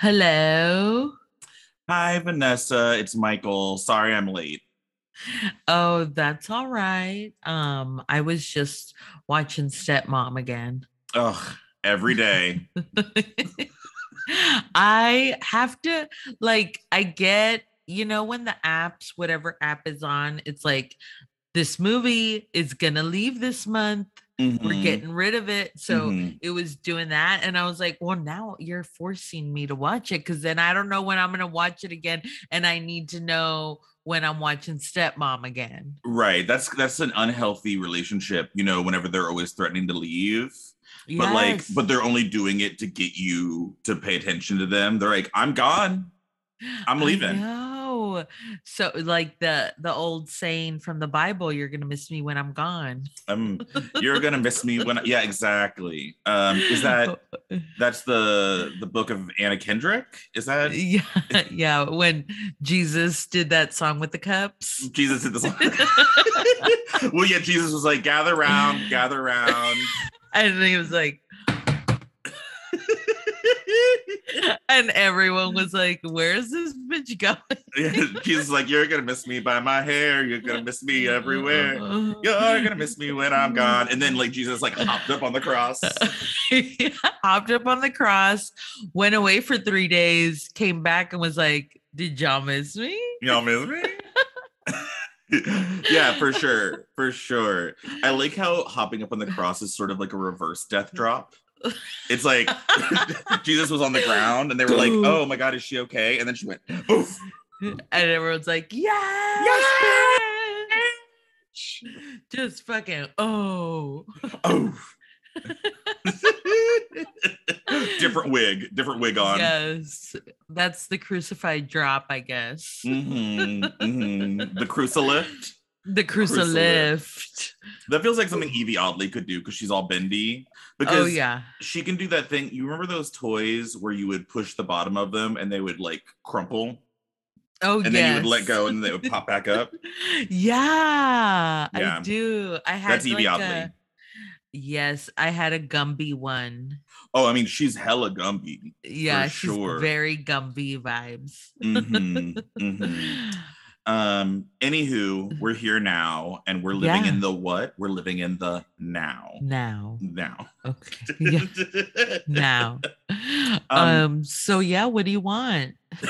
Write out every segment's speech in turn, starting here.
Hello. Hi, Vanessa. It's Michael. Sorry I'm late. Oh, that's all right. Um, I was just watching Stepmom again. Ugh, every day. I have to like I get, you know, when the apps, whatever app is on, it's like this movie is gonna leave this month. We're Mhm, getting rid of it. So mhm. it was doing that. And I was like, well, now you're forcing me to watch it because then I don't know when I'm going to watch it again. And I need to know when I'm watching Stepmom again. Right. That's that's an unhealthy relationship, you know, whenever they're always threatening to leave. But like, but they're only doing it to get you to pay attention to them. They're like, I'm gone. I'm leaving. know. So like the the old saying from the Bible, you're gonna miss me when I'm gone. Um, you're gonna miss me when I, yeah, exactly. Um, is that that's the the book of Anna Kendrick? Is that yeah, yeah. When Jesus did that song with the cups. Jesus did this well, yeah, Jesus was like, gather round, gather round. And he was like, and everyone was like, Where's this bitch going? Jesus is like, You're gonna miss me by my hair, you're gonna miss me everywhere. You're gonna miss me when I'm gone. And then like Jesus like hopped up on the cross. Hopped up on the cross, went away for three days, came back and was like, Did y'all miss me? Y'all miss me? yeah, for sure. For sure. I like how hopping up on the cross is sort of like a reverse death drop. It's like Jesus was on the ground and they were like, Oh my god, is she okay? And then she went, Oof. And everyone's like, Yes, bitch." Just fucking oh. Oh. different wig, different wig on. Yes. That's the crucified drop, I guess. hmm hmm The crucilift. The Crucilift. crucilift. That feels like something Evie Oddly could do because she's all bendy. Because Oh yeah. she can do that thing. You remember those toys where you would push the bottom of them and they would like crumple Oh and yes. then you would let go and they would pop back up? yeah, Yeah. I do. I had That's Evie like Oddly. a yes, I had a Gumby one. Oh, I mean, she's hella Gumby. Yeah, she's sure. very Gumby vibes. hmm hmm Um, anywho, we're here now and we're living Yeah. in the what? We're living in the now. now. Now. Okay. Yeah, now. Um, um, so yeah, what do you want?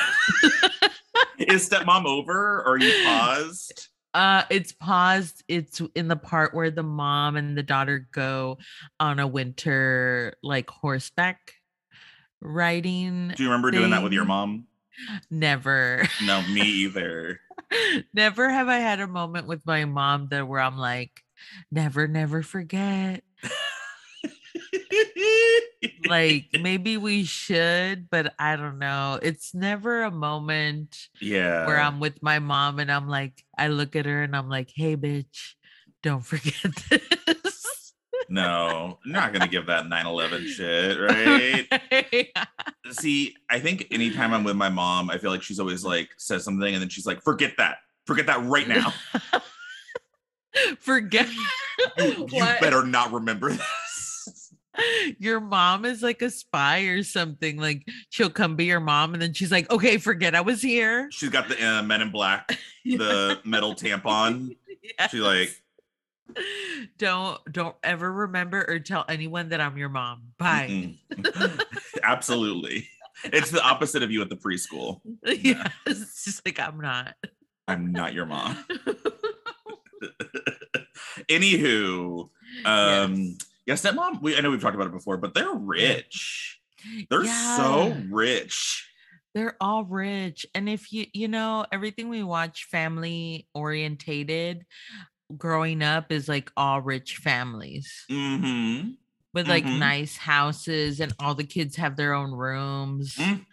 Is stepmom over or are you paused? Uh it's paused. It's in the part where the mom and the daughter go on a winter like horseback riding. Do you remember doing that with your mom? Never. No, me either. Never have I had a moment with my mom that where I'm like, never, never forget. Like maybe we should, but I don't know. It's never a moment yeah. where I'm with my mom and I'm like, I look at her and I'm like, hey, bitch, don't forget this. No, I'm not gonna give that 9-11 shit, right? See, I think anytime I'm with my mom, I feel like she's always like says something and then she's like, forget that. Forget that right now. forget. You, you better not remember this. Your mom is like a spy or something. Like she'll come be your mom and then she's like, okay, forget I was here. She's got the uh, Men in Black, the metal tampon. She's like, Yes. Don't don't ever remember or tell anyone that I'm your mom. Bye. Absolutely. It's the opposite of you at the preschool. Yeah, It's just like I'm not. I'm not your mom. Anywho, um, yeah, stepmom. We I know we've talked about it before, but they're rich. They're so rich. They're all rich. And if you, you know, everything we watch family orientated growing up is like all rich families Mm-hmm. with like Mhm. nice houses and all the kids have their own rooms. Mm.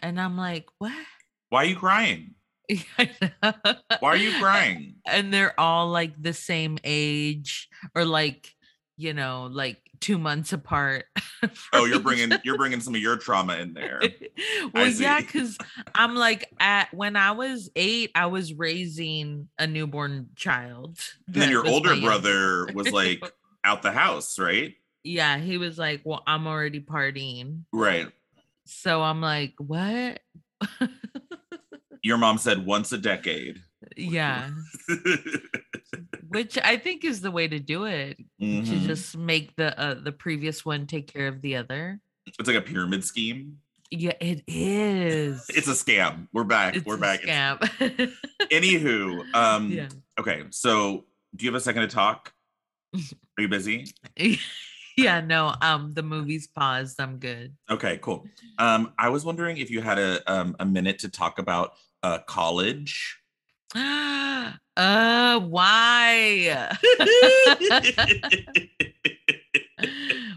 And I'm like, what? Why are you crying? Why are you crying? and they're all like the same age or like, you know, like two months apart. Oh, you're bringing you're bringing some of your trauma in there. well, yeah, because I'm like at when I was eight, I was raising a newborn child. And then your older brother was like out the house, right? yeah, he was like, Well, I'm already partying. Right. So I'm like, what? Your mom said once a decade. Yeah. Which I think is the way to do it. To Mhm. just make the uh, the previous one take care of the other. It's like a pyramid scheme. Yeah, it is. It's a scam. We're back. It's We're back. Scam. Anywho, um, yeah. okay. So, do you have a second to talk? Are you busy? yeah, no, um, the movie's paused. I'm good. Okay, cool. Um, I was wondering if you had a um, a minute to talk about uh, college. uh, why?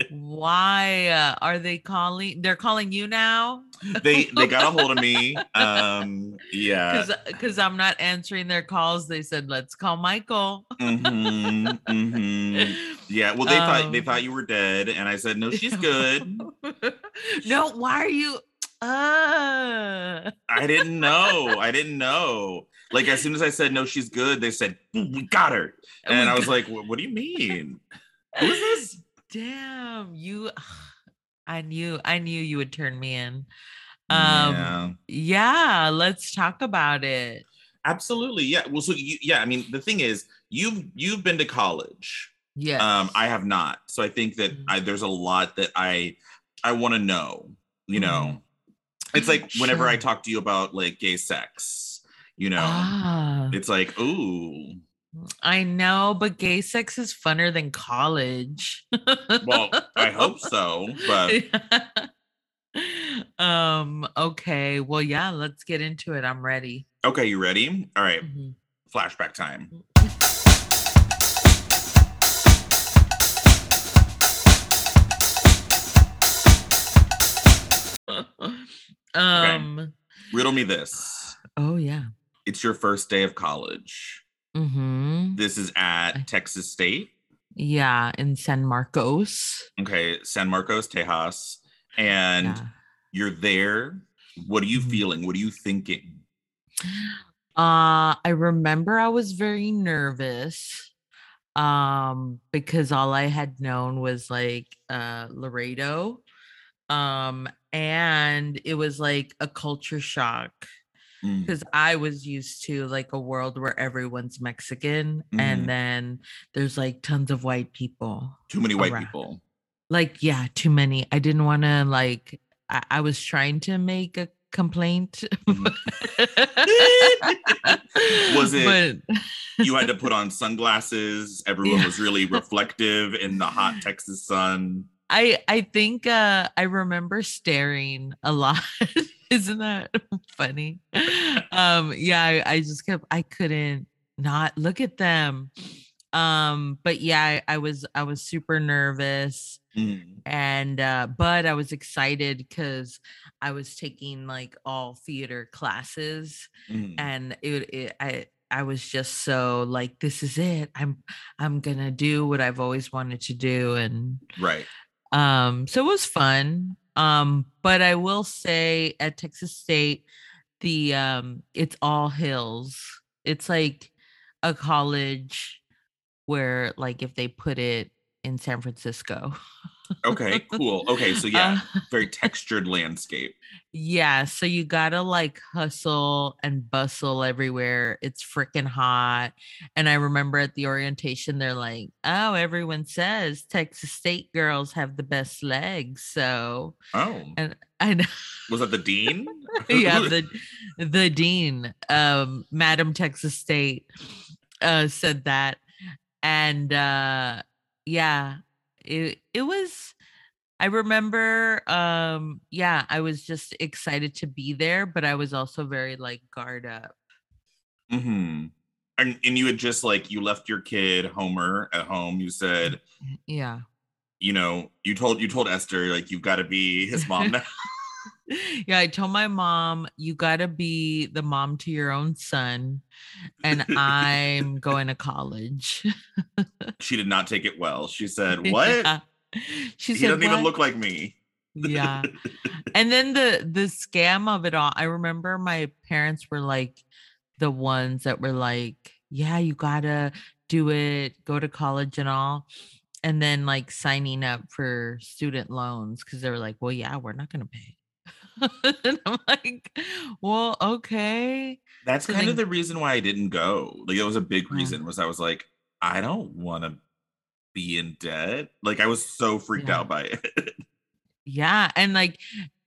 why uh, are they calling? They're calling you now they they got a hold of me. Um, yeah. because I'm not answering their calls. They said, "Let's call Michael." Mhm, mhm. Yeah. Well, they thought they Um, thought you were dead, and I said, no, she's good. no, why are you? Uh, I didn't know. I didn't know. Like as soon as I said no, she's good, they said we got her, and we I was like, what, do you mean? Who is this? damn you. I knew, I knew you would turn me in. Um, yeah, yeah, let's talk about it. absolutely. Yeah. Well, so you, yeah. I mean, the thing is, you've you've been to college. Yeah. Um, I have not. So I think that Mhm. I, there's a lot that I I want to know. You know, Mhm. it's like whenever I talk to you about like gay sex. You know, Ah, it's like ooh. I know, but gay sex is funner than college. Well, I hope so, but um, okay. Well, yeah, let's get into it. I'm ready. okay, you ready? All right, Mhm. flashback time. um, Riddle me this. oh yeah. It's your first day of college. Mm-hmm. This is at Texas State. Yeah, in San Marcos. Okay, San Marcos, Tejas. And Yeah. you're there. What are you Mhm. feeling? What are you thinking? Uh, I remember I was very nervous um because all I had known was like uh Laredo. Um and it was like a culture shock Mm, because I was used to like a world where everyone's Mexican Mhm. and then there's like tons of white people. Too many white around. people. Like, yeah, too many. I didn't want to like I, I was trying to make a complaint. Mhm. Was it- But You had to put on sunglasses. Everyone Yeah. was really reflective in the hot Texas sun. I I think uh I remember staring a lot. Isn't that funny? Um yeah, I, I just kept I couldn't not look at them. Um but yeah, I, I was I was super nervous Mm, and uh but I was excited cuz I was taking like all theater classes mm. and it, it I I was just so like this is it. I'm I'm going to do what I've always wanted to do and Right. Um, so it was fun. Um, but I will say at Texas State, the um it's all hills. It's like a college where like if they put it in San Francisco. Okay, cool. Okay, so yeah, Uh, very textured landscape. yeah, so you gotta like hustle and bustle everywhere. It's freaking hot. And I remember at the orientation, they're like, oh, everyone says Texas State girls have the best legs. So Oh, and I know was that the dean? yeah, the the dean, um, Madam Texas State, uh, said that, and uh, yeah, it it was. I remember, um, yeah, I was just excited to be there, but I was also very like guard up. hmm And, and you had just like you left your kid Homer at home. You said, Yeah, you know, you told you told Esther like you've got to be his mom now. Yeah. I told my mom, you got to be the mom to your own son, and I'm going to college. she did not take it well. She said, "What? Yeah. She he said, doesn't even look like me." yeah and then the the scam of it all i remember my parents were like the ones that were like yeah you gotta do it go to college and all and then like signing up for student loans because they were like well yeah we're not gonna pay and I'm like, well, okay. That's So kind then- of the reason why I didn't go. Like it was a big Yeah. reason was I was like, I don't want to be in debt. Like I was so freaked Yeah. out by it. Yeah. And like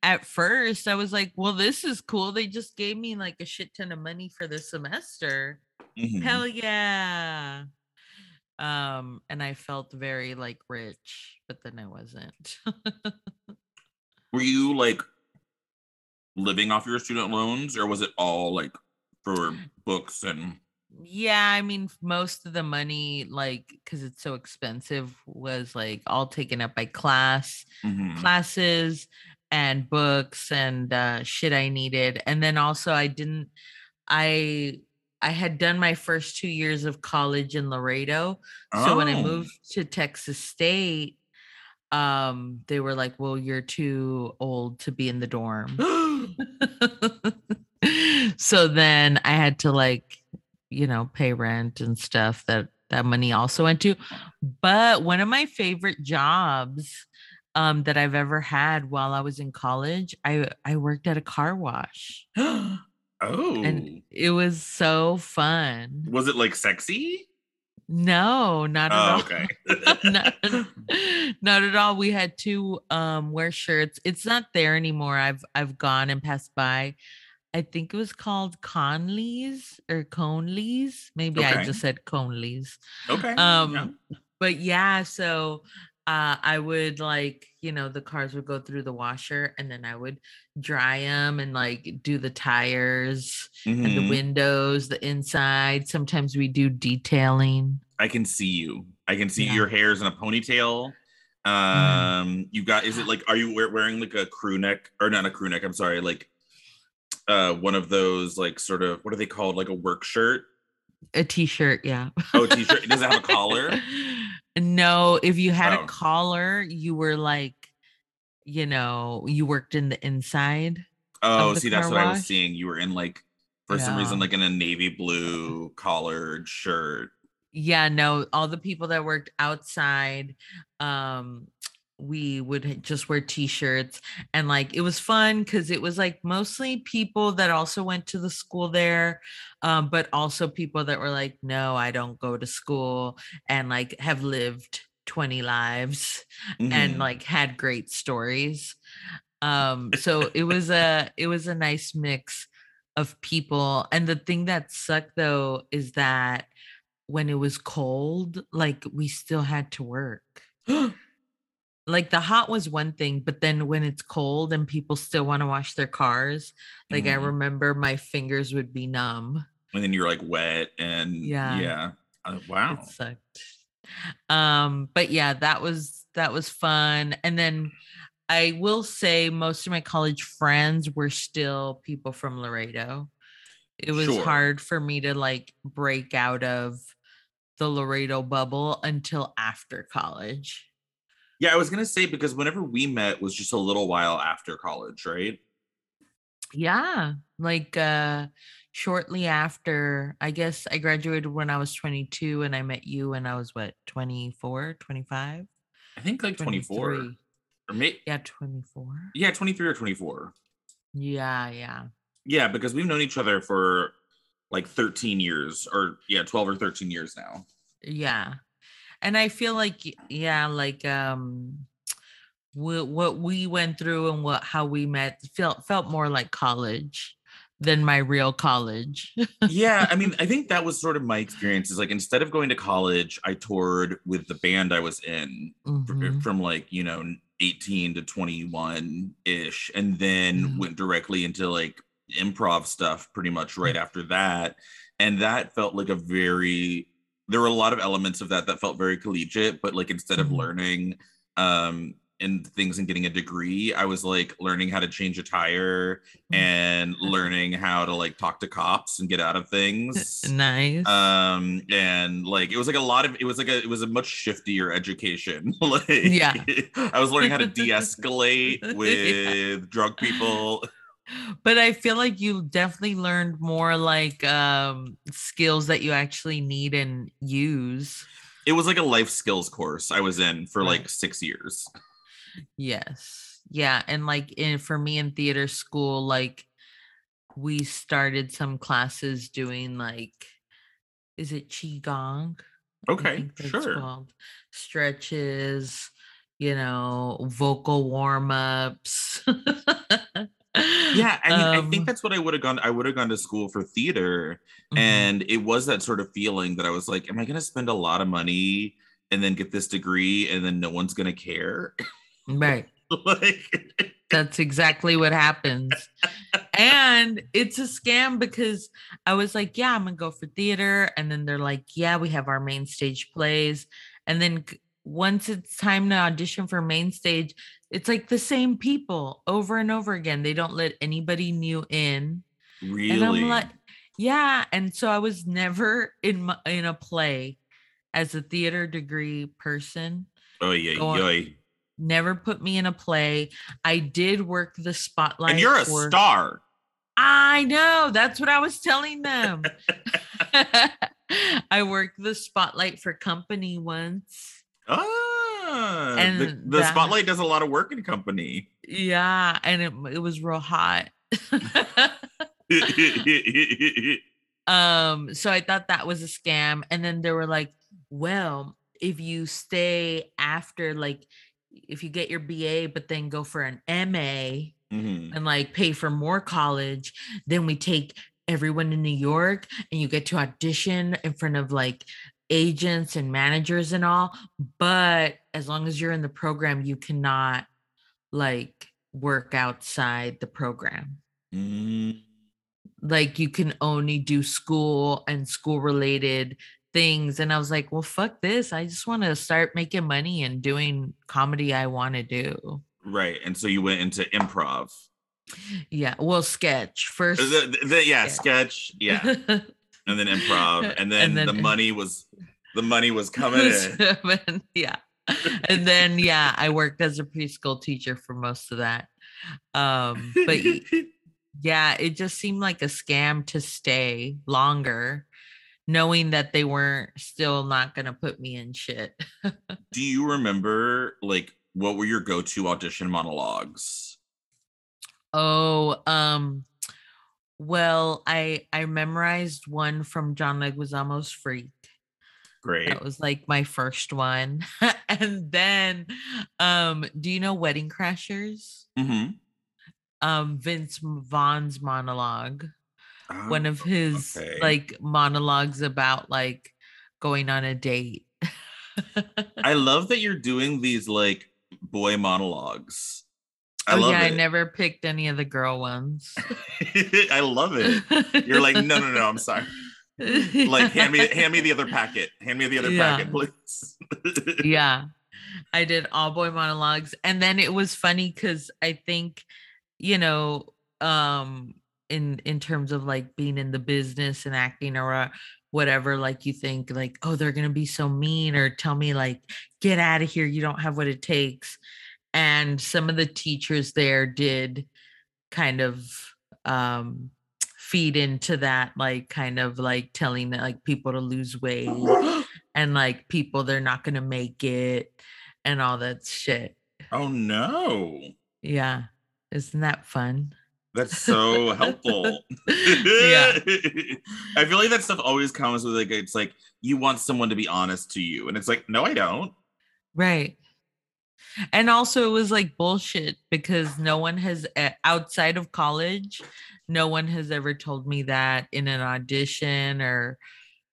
at first I was like, well, this is cool. They just gave me like a shit ton of money for the semester. Mhm. Hell yeah. Um, and I felt very like rich, but then I wasn't. Were you like living off your student loans or was it all like for books and yeah, I mean, most of the money, like, because it's so expensive, was like all taken up by class, Mhm. classes, and books and uh, shit I needed. And then also, I didn't, I, I had done my first two years of college in Laredo. So when I Oh. moved to Texas State, um, they were like, "Well, you're too old to be in the dorm." so then I had to like, you know, pay rent and stuff that that money also went to. But one of my favorite jobs um that I've ever had while I was in college, I I worked at a car wash oh. and it was so fun. was it like sexy? No, not at Oh, all. okay. not, not at all. We had to um wear shirts. It's not there anymore. I've I've gone and passed by. I think it was called Conley's or Conley's. Maybe I just said Conley's. okay. Um yeah. but yeah, so uh I would like, you know, the cars would go through the washer and then I would dry them and like do the tires and the Mhm. windows, the inside. Sometimes we do detailing. I can see you. I can see Yeah. your hair's in a ponytail. Um, you got is it like are you wear, wearing like a crew neck or not a crew neck? I'm sorry, like uh one of those like sort of what are they called? Like a work shirt? A t-shirt, yeah. Oh, t-shirt. Does it have a collar? No, if you had Oh. a collar, you were like, you know, you worked in the inside. Oh, the see, that's car what I was seeing. You were in like for some reason, like in a navy blue collared shirt. Yeah, no, all the people that worked outside, um, we would just wear t-shirts and like it was fun because it was like mostly people that also went to the school there um but also people that were like no i don't go to school and like have lived 20 lives and Mhm. like had great stories um so it was a it was a nice mix of people and the thing that sucked though is that when it was cold like we still had to work like the hot was one thing but then when it's cold and people still want to wash their cars like i Mhm. remember my fingers would be numb and then you're like wet and Yeah. yeah. Uh, wow. it sucked um but yeah that was that was fun and then i will say most of my college friends were still people from laredo it was Sure. hard for me to like break out of the laredo bubble until after college Yeah, I was gonna say because whenever we met was just a little while after college, right? yeah like uh shortly after i guess i graduated when i was 22 and i met you when i was what 24 25 I think like 24 23. or maybe yeah 24 yeah, 23 or 24. yeah yeah Yeah, because we've known each other for like 13 years or yeah, 12 or 13 years now. yeah and i feel like yeah like um wh- what we went through and what how we met felt felt more like college than my real college yeah, I mean, I think that was sort of my experience is like instead of going to college, I toured with the band I was in fr- Mhm. from like, you know, 18 to 21 ish, and then Mhm. went directly into like improv stuff pretty much right after that. And that felt like a very, there were a lot of elements of that that felt very collegiate, but like instead of Mhm. learning, um, and things and getting a degree, I was like learning how to change a tire Mm. and learning how to like talk to cops and get out of things nice um and like it was like a lot of it was like a it was a much shiftier education like Yeah. i was learning how to de-escalate Yeah. with drunk people but i feel like you definitely learned more like um skills that you actually need and use it was like a life skills course i was in for like six years yes yeah, and like in for me in theater school, like we started some classes doing like is it qigong? Okay, sure. called stretches, you know, vocal warm-ups. Yeah, I mean, I think um, that's what I would have gone. I would have gone to school for theater, mhm, and it was that sort of feeling that I was like, "Am I going to spend a lot of money and then get this degree, and then no one's going to care?" right. like, That's exactly what happens. And it's a scam because I was like, yeah, I'm going to go for theater. And then they're like, yeah, we have our main stage plays. And then once it's time to audition for main stage, it's like the same people over and over again. They don't let anybody new in. And I'm really? like, yeah. And so I was never in my, in a play as a theater degree person. Oh yeah, yeah. never put me in a play. I did work the spotlight And you're a for star. I know. That's what I was telling them. I worked the spotlight for company once. Ah, the, And the that- spotlight does a lot of work in company. Yeah, and it it was real hot. um, so I thought that was a scam. And then they were like, well, if you stay after like if you get your BA but then go for an MA, Mhm. and like pay for more college. Then we take everyone in New York and you get to audition in front of like agents and managers and all. But as long as you're in the program, you cannot like work outside the program. Mm. Like you can only do school and school related things. And I was like, well, fuck this. I just want to start making money and doing comedy I want to do. Right, and so you went into improv. Yeah. Well, sketch first. The, the- yeah, Yeah. sketch, yeah, and then improv, and then, And then- the money was the money was coming in. Yeah. And then yeah, I worked as a preschool teacher for most of that. Um, but yeah, it just seemed like a scam to stay longer, knowing that they weren't still not gonna put me in shit. Do you remember like what were your go-to audition monologues? Oh, um, well, I I memorized one from John Leguizamo's Freak. Great. That was like my first one. and then um do you know Wedding Crashers? hmm Um Vince Vaughn's monologue. One of his Oh, okay. like monologues about like going on a date. I love that you're doing these like boy monologues. I oh love yeah, I never picked any of the girl ones. I love it. You're like, no, no, no. I'm sorry. Like, hand me, hand me the other packet. Hand me the other Yeah. packet, please. yeah i did all boy monologues and then it was funny because i think you know um in in terms of like being in the business and acting or whatever like you think like oh they're gonna be so mean or tell me like get out of here you don't have what it takes and some of the teachers there did kind of um feed into that like kind of like telling like people to lose weight and like people they're not gonna make it and all that shit. oh no, Yeah. Isn't that fun? that's so helpful. yeah. I feel like that stuff always comes with like it's like you want someone to be honest to you, and it's like, no, I don't. Right. And also it was like bullshit because no one has uh, outside of college, no one has ever told me that in an audition or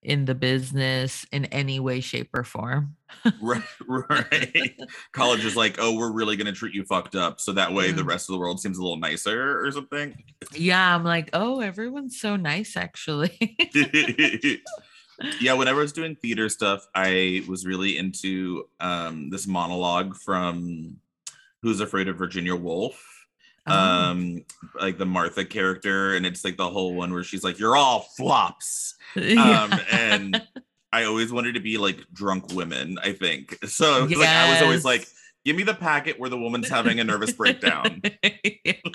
in the business in any way, shape, or form. Right, right. College is like, oh, we're really gonna treat you fucked up, so that way the Mm. rest of the world seems a little nicer or something. Yeah, I'm like, oh, everyone's so nice actually. yeah, whenever I was doing theater stuff, I was really into um this monologue from Who's Afraid of Virginia Woolf. Oh, Um, like the Martha character, and it's like the whole one where she's like, You're all flops. yeah. Um, and I always wanted to be like drunk women, I think. So was like I was always like, Yes. Give me the packet where the woman's having a nervous breakdown.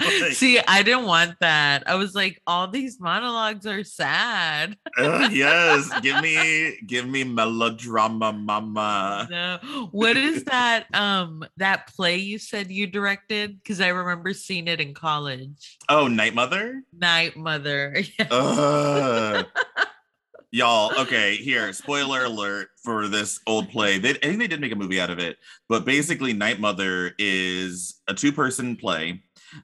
Like- See, I didn't want that. I was like, all these monologues are sad. Ugh, yes, give me give me melodrama mama. No. What is that um that play you said you directed? Because I remember seeing it in college. Oh, Night Mother? Night Mother. Yeah. Ugh. Y'all, okay, here, spoiler alert for this old play. They, I think they did make a movie out of it, but basically, Night Mother is a two person play.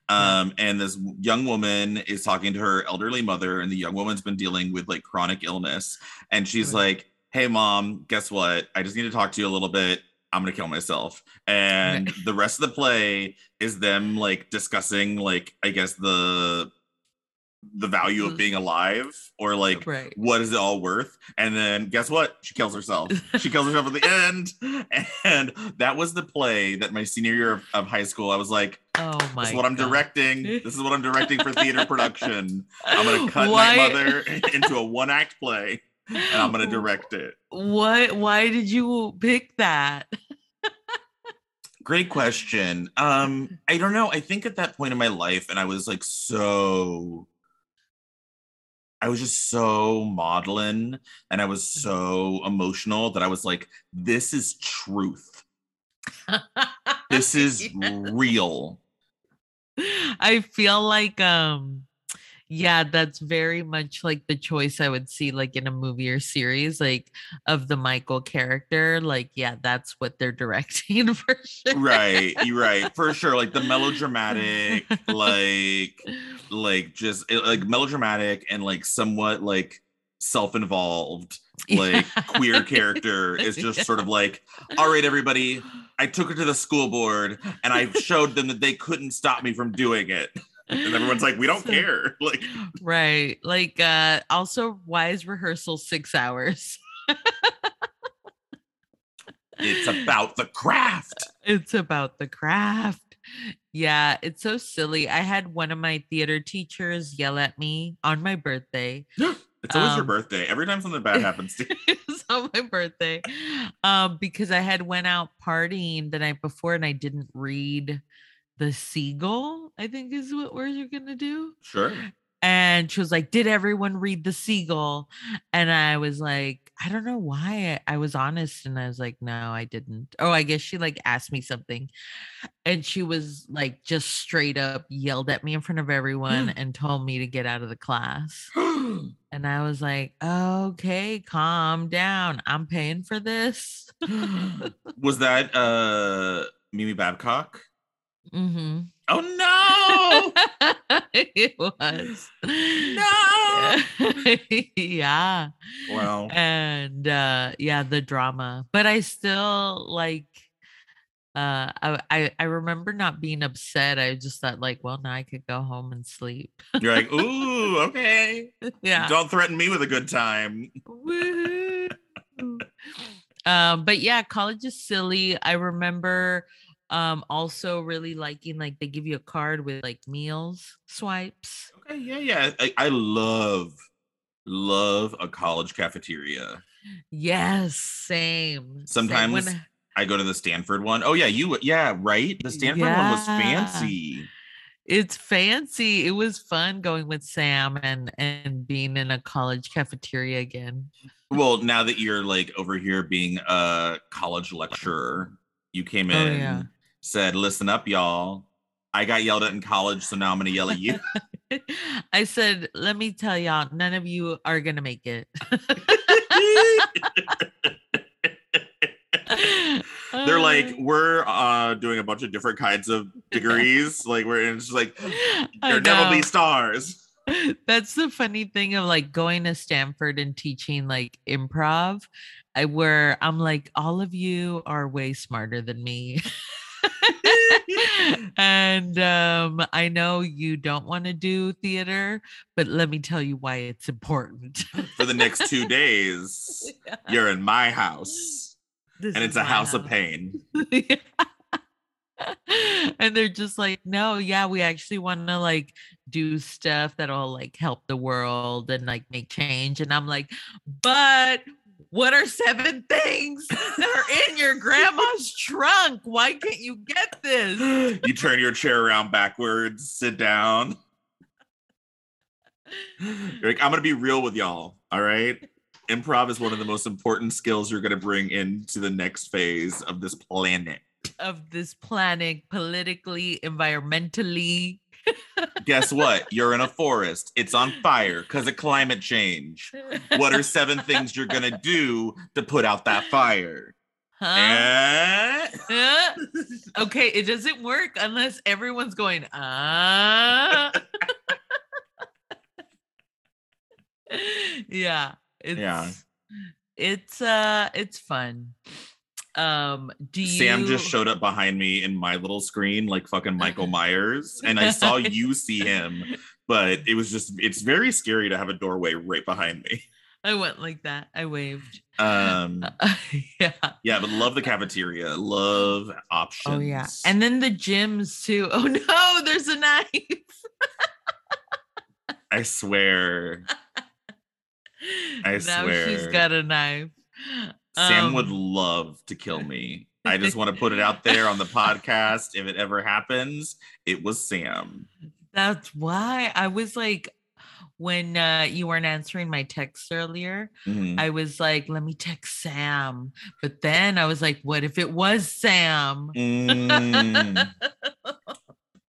Um, and this young woman is talking to her elderly mother, and the young woman's been dealing with like chronic illness. And she's Right. like, Hey, mom, guess what? I just need to talk to you a little bit. I'm gonna kill myself. And the rest of the play is them like discussing, like, I guess the the value of Mm. being alive or like Right. what is it all worth? And then guess what? She kills herself. She kills herself at the end. And that was the play that my senior year of, of high school i was like Oh my this is what i'm directing. This is what i'm directing for theater production. I'm gonna cut Why- my mother into a one act play and i'm gonna direct it. What why did you pick that? great question. Um i don't know. I think at that point in my life and i was like so I was just so maudlin and I was so emotional that I was like, this is truth. This is Yeah. real. I feel like um yeah, that's very much like the choice I would see like in a movie or series like of the Michael character. Like yeah, that's what they're directing for sure. Right. Right. For sure. Like the melodramatic, like, like just like melodramatic and like somewhat like self-involved, like queer character is just sort of like, all right, everybody, I took her to the school board and I showed them that they couldn't stop me from doing it. And everyone's like, we don't So- care. Like, Right. Like uh also why is rehearsal 6 hours? it's about the craft. It's about the craft. Yeah, it's so silly. I had one of my theater teachers yell at me on my birthday. It's always your Um, birthday. Every time something bad happens to you. it was on my birthday. Um, because I had went out partying the night before and I didn't read the seagull, I think is what we're gonna do. Sure. And she was like, Did everyone read the seagull? And I was like, I don't know why. I, I was honest and I was like, No, I didn't. Oh, I guess she like asked me something. And she was like, just straight up yelled at me in front of everyone and told me to get out of the class. And I was like, Okay, calm down. I'm paying for this. Was that uh Mimi Babcock? Mm hmm Oh no! it was. No! yeah. Wow. and uh yeah the drama but i still like uh I, I i remember not being upset i just thought like well now i could go home and sleep You're like, ooh, okay. yeah Don't threaten me with a good time. Um but yeah college is silly i remember um also really liking like they give you a card with like meals swipes Okay, yeah, yeah. I, I love, love a college cafeteria. yes same same. Sometimes When- I go to the Stanford one. Oh yeah, you yeah, right? The Stanford one was fancy. it's fancy. It was fun going with Sam and and being in a college cafeteria again. Well, now that you're like over here being a college lecturer, you came Oh, in, yeah. Said, "Listen up, y'all. I got yelled at in college, so now I'm gonna yell at you." I said, "Let me tell y'all, none of you are gonna make it." They're like, "We're uh doing a bunch of different kinds of degrees. like we're and it's just like there never be stars." That's the funny thing of like going to Stanford and teaching like improv, I, where I'm like, all of you are way smarter than me. and um, I know you don't want to do theater, but let me tell you why it's important. For the next two days, you're in my house, This and it's a my house of pain. and they're just like, no, yeah, we actually want to like do stuff that'll like help the world and like make change. And I'm like, but what are seven things that are in your grandma's trunk? Why can't you get this? you turn your chair around backwards, sit down. You're like, I'm gonna be real with y'all. All right. Improv is one of the most important skills you're gonna bring into the next phase of this planet. Of this planet, politically, environmentally. Guess what? You're in a forest. It's on fire because of climate change. What are seven things you're gonna do to put out that fire? Huh? Eh? Okay, it doesn't work unless everyone's going, ah. yeah. It's Yeah. it's uh it's fun. Um do you Sam just showed up behind me in my little screen like fucking Michael Myers, and I saw you see him, but it was just it's very scary to have a doorway right behind me. I went like that. I waved. Um yeah. yeah, but love the cafeteria, love options. Oh yeah. And then the gyms too. Oh no, there's a knife. I swear, I now she's got a knife. Sam would Um, love to kill me. I just want to put it out there on the podcast. If it ever happens, it was Sam. That's why I was like, when uh, you weren't answering my text earlier, Mhm. I was like, let me text Sam. But then I was like, what if it was Sam? Mm.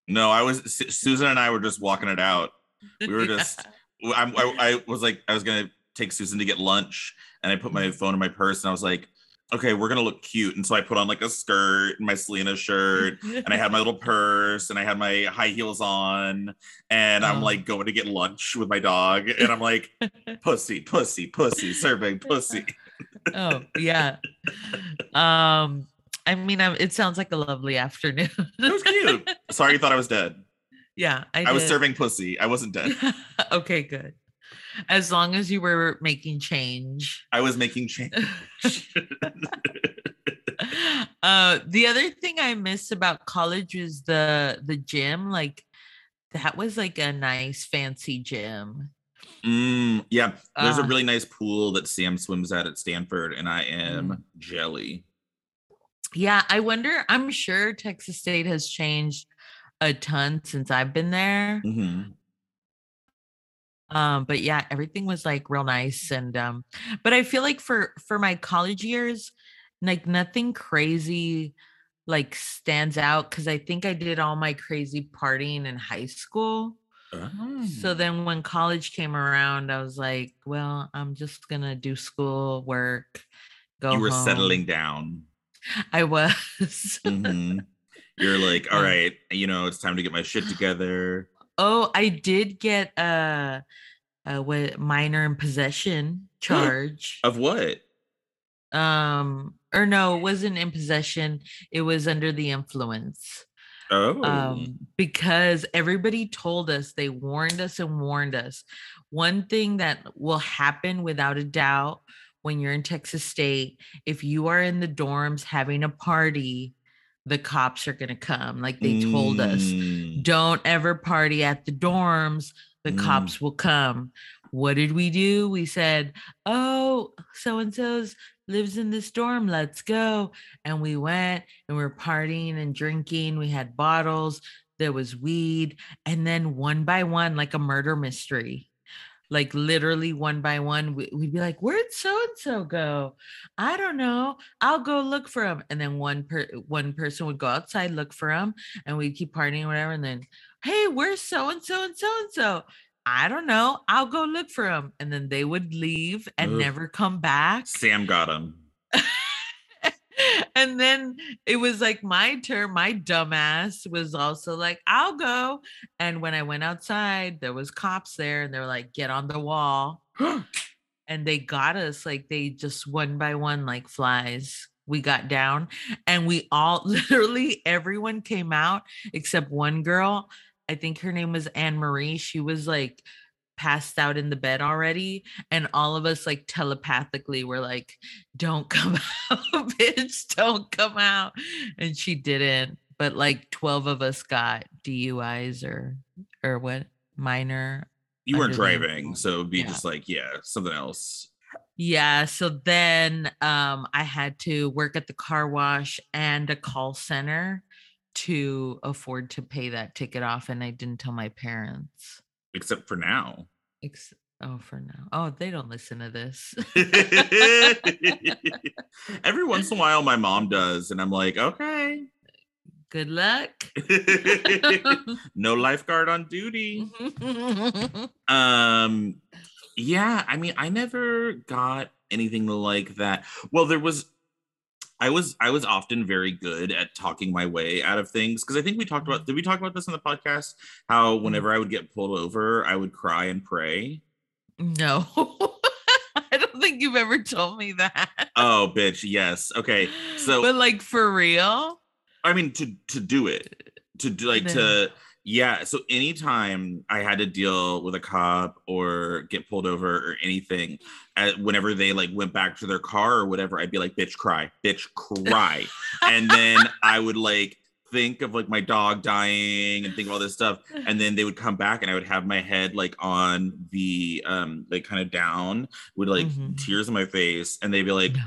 No, I was Su- Susan and I were just walking it out. We were just I'm- I, I was like, I was gonna take Susan to get lunch, and I put my phone in my purse, and I was like, okay, we're gonna look cute, and so I put on like a skirt and my Selena shirt, and I had my little purse, and I had my high heels on, and I'm Oh. like going to get lunch with my dog, and I'm like, pussy, pussy, pussy, serving pussy. oh yeah. Um, I mean, I'm, it sounds like a lovely afternoon. It was cute. Sorry, you thought I was dead. yeah, I, I was serving pussy. I wasn't dead. okay, good. As long as you were making change. I was making change. uh the other thing I miss about college was the the gym. Like that was like a nice fancy gym. Mm, yeah, there's a Uh, really nice pool that Sam swims at at Stanford, and I am Mm. jelly. Yeah, I wonder. I'm sure Texas State has changed a ton since I've been there. Mhm. Um, but yeah, everything was like real nice. And um, but I feel like for for my college years, like nothing crazy like stands out because I think I did all my crazy partying in high school. So Oh. then when college came around, I was like, well, I'm just gonna do school, work, go. you were home. settling down. I was. Mhm. You're like, all right, you know, it's time to get my shit together. Oh, I did get a, a what minor in possession charge. Of what? um, or no, it wasn't in possession. It was under the influence. Oh, Um, because everybody told us, they warned us and warned us. One thing that will happen without a doubt when you're in Texas State, if you are in the dorms having a party, the cops are gonna come. Like they told us. Mm. don't ever party at the dorms. The Mm. cops will come. What did we do? We said oh so and so's lives in this dorm. Let's go and we went and we were partying and drinking. We had bottles. There was weed. And then one by one like a murder mystery like literally one by one we- we'd be like where'd so and so go i don't know i'll go look for him and then one per one person would go outside look for him and we'd keep partying or whatever and then hey, where's so and so and so and so? I don't know. I'll go look for him. And then they would leave and Ugh. never come back. Sam got him. and then it was like my turn. My dumbass was also like, I'll go. And when I went outside, there was cops there and they were like, get on the wall. and they got us like they just one by one like flies we got down and we all literally everyone came out except one girl i think her name was anne marie she was like passed out in the bed already and all of us like telepathically were like don't come out bitch don't come out and she didn't but like 12 of us got duis or or what minor You weren't driving, so it'd be Yeah. just like, yeah, something else. Yeah. So then um, I had to work at the car wash and a call center to afford to pay that ticket off. And I didn't tell my parents. Except for now. Ex- oh, for now. Oh, they don't listen to this. Every once in a while, my mom does, and I'm like, okay. Good luck. no lifeguard on duty. Um, yeah, I mean, I never got anything like that. Well, there was I was I was often very good at talking my way out of things because I think we talked about did we talk about this on the podcast how Mm-hmm. whenever I would get pulled over I would cry and pray. no. I don't think you've ever told me that. Oh bitch, yes. Okay. So but like for real? I mean to to do it to do like to yeah so anytime I had to deal with a cop or get pulled over or anything uh, whenever they like went back to their car or whatever I'd be like bitch cry bitch cry and then I would like think of like my dog dying and think of all this stuff and then they would come back and I would have my head like on the um like kind of down with like Mhm. tears in my face and they'd be like No.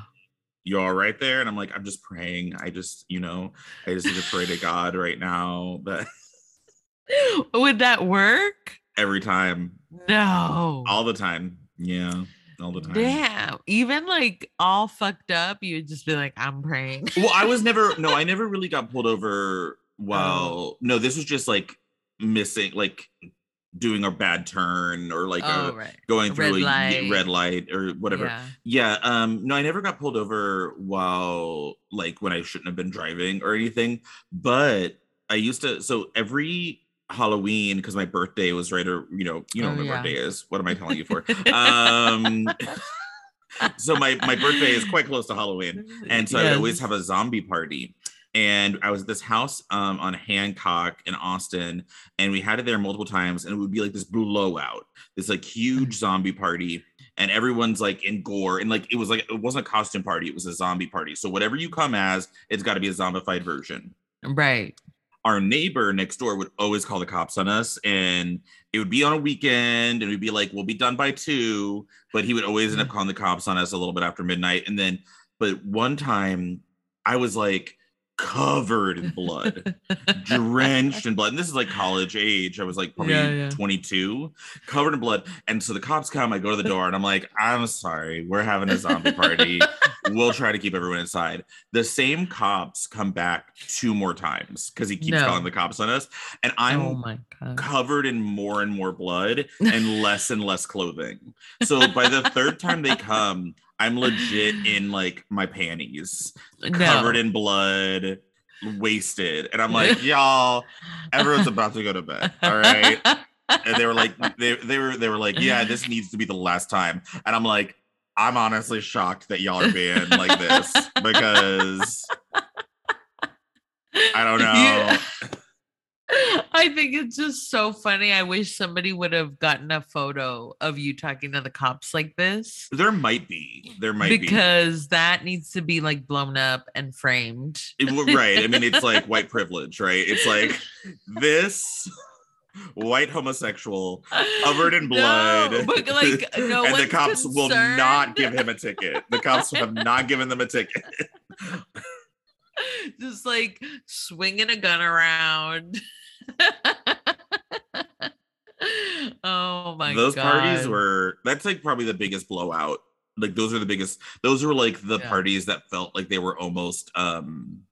you all right there and i'm like i'm just praying i just you know i just need to pray to god right now but Would that work? every time No. all the time yeah all the time Damn. Even like all fucked up, you would just be like, I'm praying. well i was never no i never really got pulled over Oh. while no this was just like missing like doing a bad turn or like oh, a, right. going a through red a light. red light or whatever Yeah. Yeah, um, no, I never got pulled over while like when I shouldn't have been driving or anything. But I used to so every Halloween, because my birthday was right or you know, you know Oh, what my yeah. birthday is. What am I telling you for? um so my my birthday is quite close to Halloween. And so I always have a zombie party. And I was at this house um, on Hancock in Austin, and we had it there multiple times, and it would be like this blowout, this like huge zombie party, and everyone's like in gore, and like it was like it wasn't a costume party, it was a zombie party. So whatever you come as, it's got to be a zombified version. Right. Our neighbor next door would always call the cops on us, and it would be on a weekend, and we'd be like, "We'll be done by two, but he would always end up mm-hmm. calling the cops on us a little bit after midnight, and then, but one time, I was like covered in blood, drenched in blood. And this is like college age. I was like probably Yeah, yeah. 22, covered in blood. And so the cops come, I go to the door and I'm like, I'm sorry, we're having a zombie party. we'll try to keep everyone inside. The same cops come back two more times because he keeps No. calling the cops on us. And I'm oh covered in more and more blood and less and less clothing. So by the third time they come, I'm legit in like my panties, covered in blood, wasted. And I'm like, y'all, everyone's about to go to bed. All right. And they were like, they, they were they were like, yeah, this needs to be the last time. And I'm like, I'm honestly shocked that y'all are being like this because I don't know. I think it's just so funny. I wish somebody would have gotten a photo of you talking to the cops like this. There might be. There might be. because that needs to be like blown up and framed. It- right. I mean, it's like white privilege, right? It's like this white homosexual covered in blood. No, but like no and the cops will not give him a ticket. The cops have not given them a ticket. just like swinging a gun around. oh my God. those god. parties were that's like probably the biggest blowout. Like those are the biggest those were like the Yeah. parties that felt like they were almost um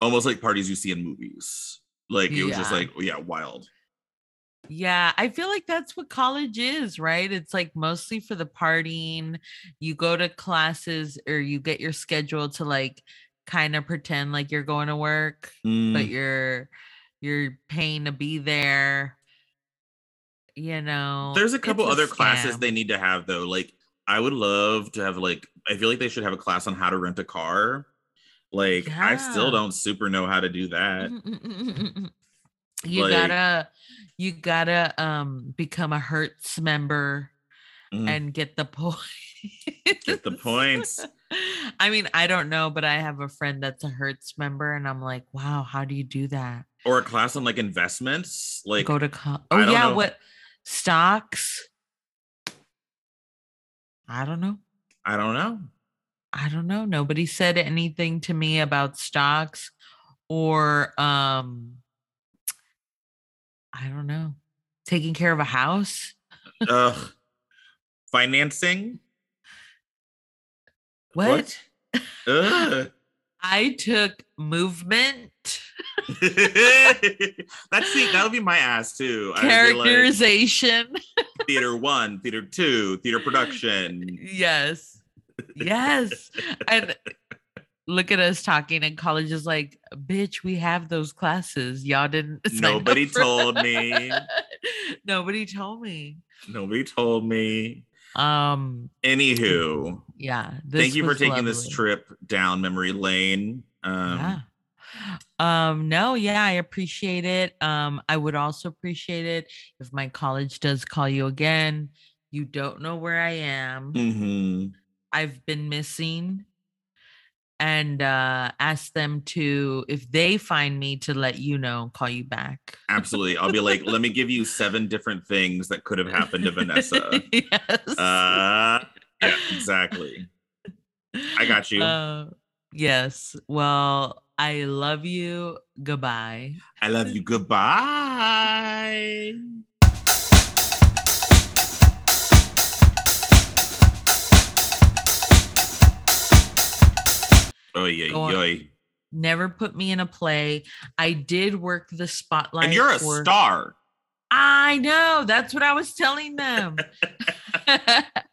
almost like parties you see in movies. Like it was just like yeah, wild. Yeah, I feel like that's what college is, right? It's like mostly for the partying. You go to classes or you get your schedule to like kind of pretend like you're going to work, Mm. but you're you're paying to be there. You know. There's a couple other classes they need to have though. Like I would love to have like I feel like they should have a class on how to rent a car. Like I still don't super know how to do that. you Like- gotta you gotta um become a Hertz member Mm. and get the points. Get the points. I mean, I don't know, but I have a friend that's a Hertz member, and I'm like, wow, how do you do that? Or a class on like investments. Like Go to co- oh yeah, know. what stocks? I don't know. I don't know. I don't know. Nobody said anything to me about stocks or um I don't know. Taking care of a house. Ugh. Financing? What? I took movement, That's see, that'll be my ass too. Be like, characterization. theater one, theater two, theater production. yes. Yes. And look at us talking in college is like, bitch, we have those classes. Y'all didn't Nobody told me. Nobody told me. Nobody told me. Um, Anywho, yeah. This thank you for taking this trip down memory lane. Um, yeah. Um, no, yeah, I appreciate it. Um, I would also appreciate it if my college does call you again. You don't know where I am. Mm-hmm. I've been missing. And uh ask them to if they find me to let you know, call you back. Absolutely. I'll be like, let me give you seven different things that could have happened to Vanessa. yes. Uh, yeah, exactly. I got you. Uh, yes. Well, I love you. Goodbye. I love you. Goodbye. Oy, oy, oy. Never put me in a play. I did work the spotlight. And you're a for- star. I know. That's what I was telling them.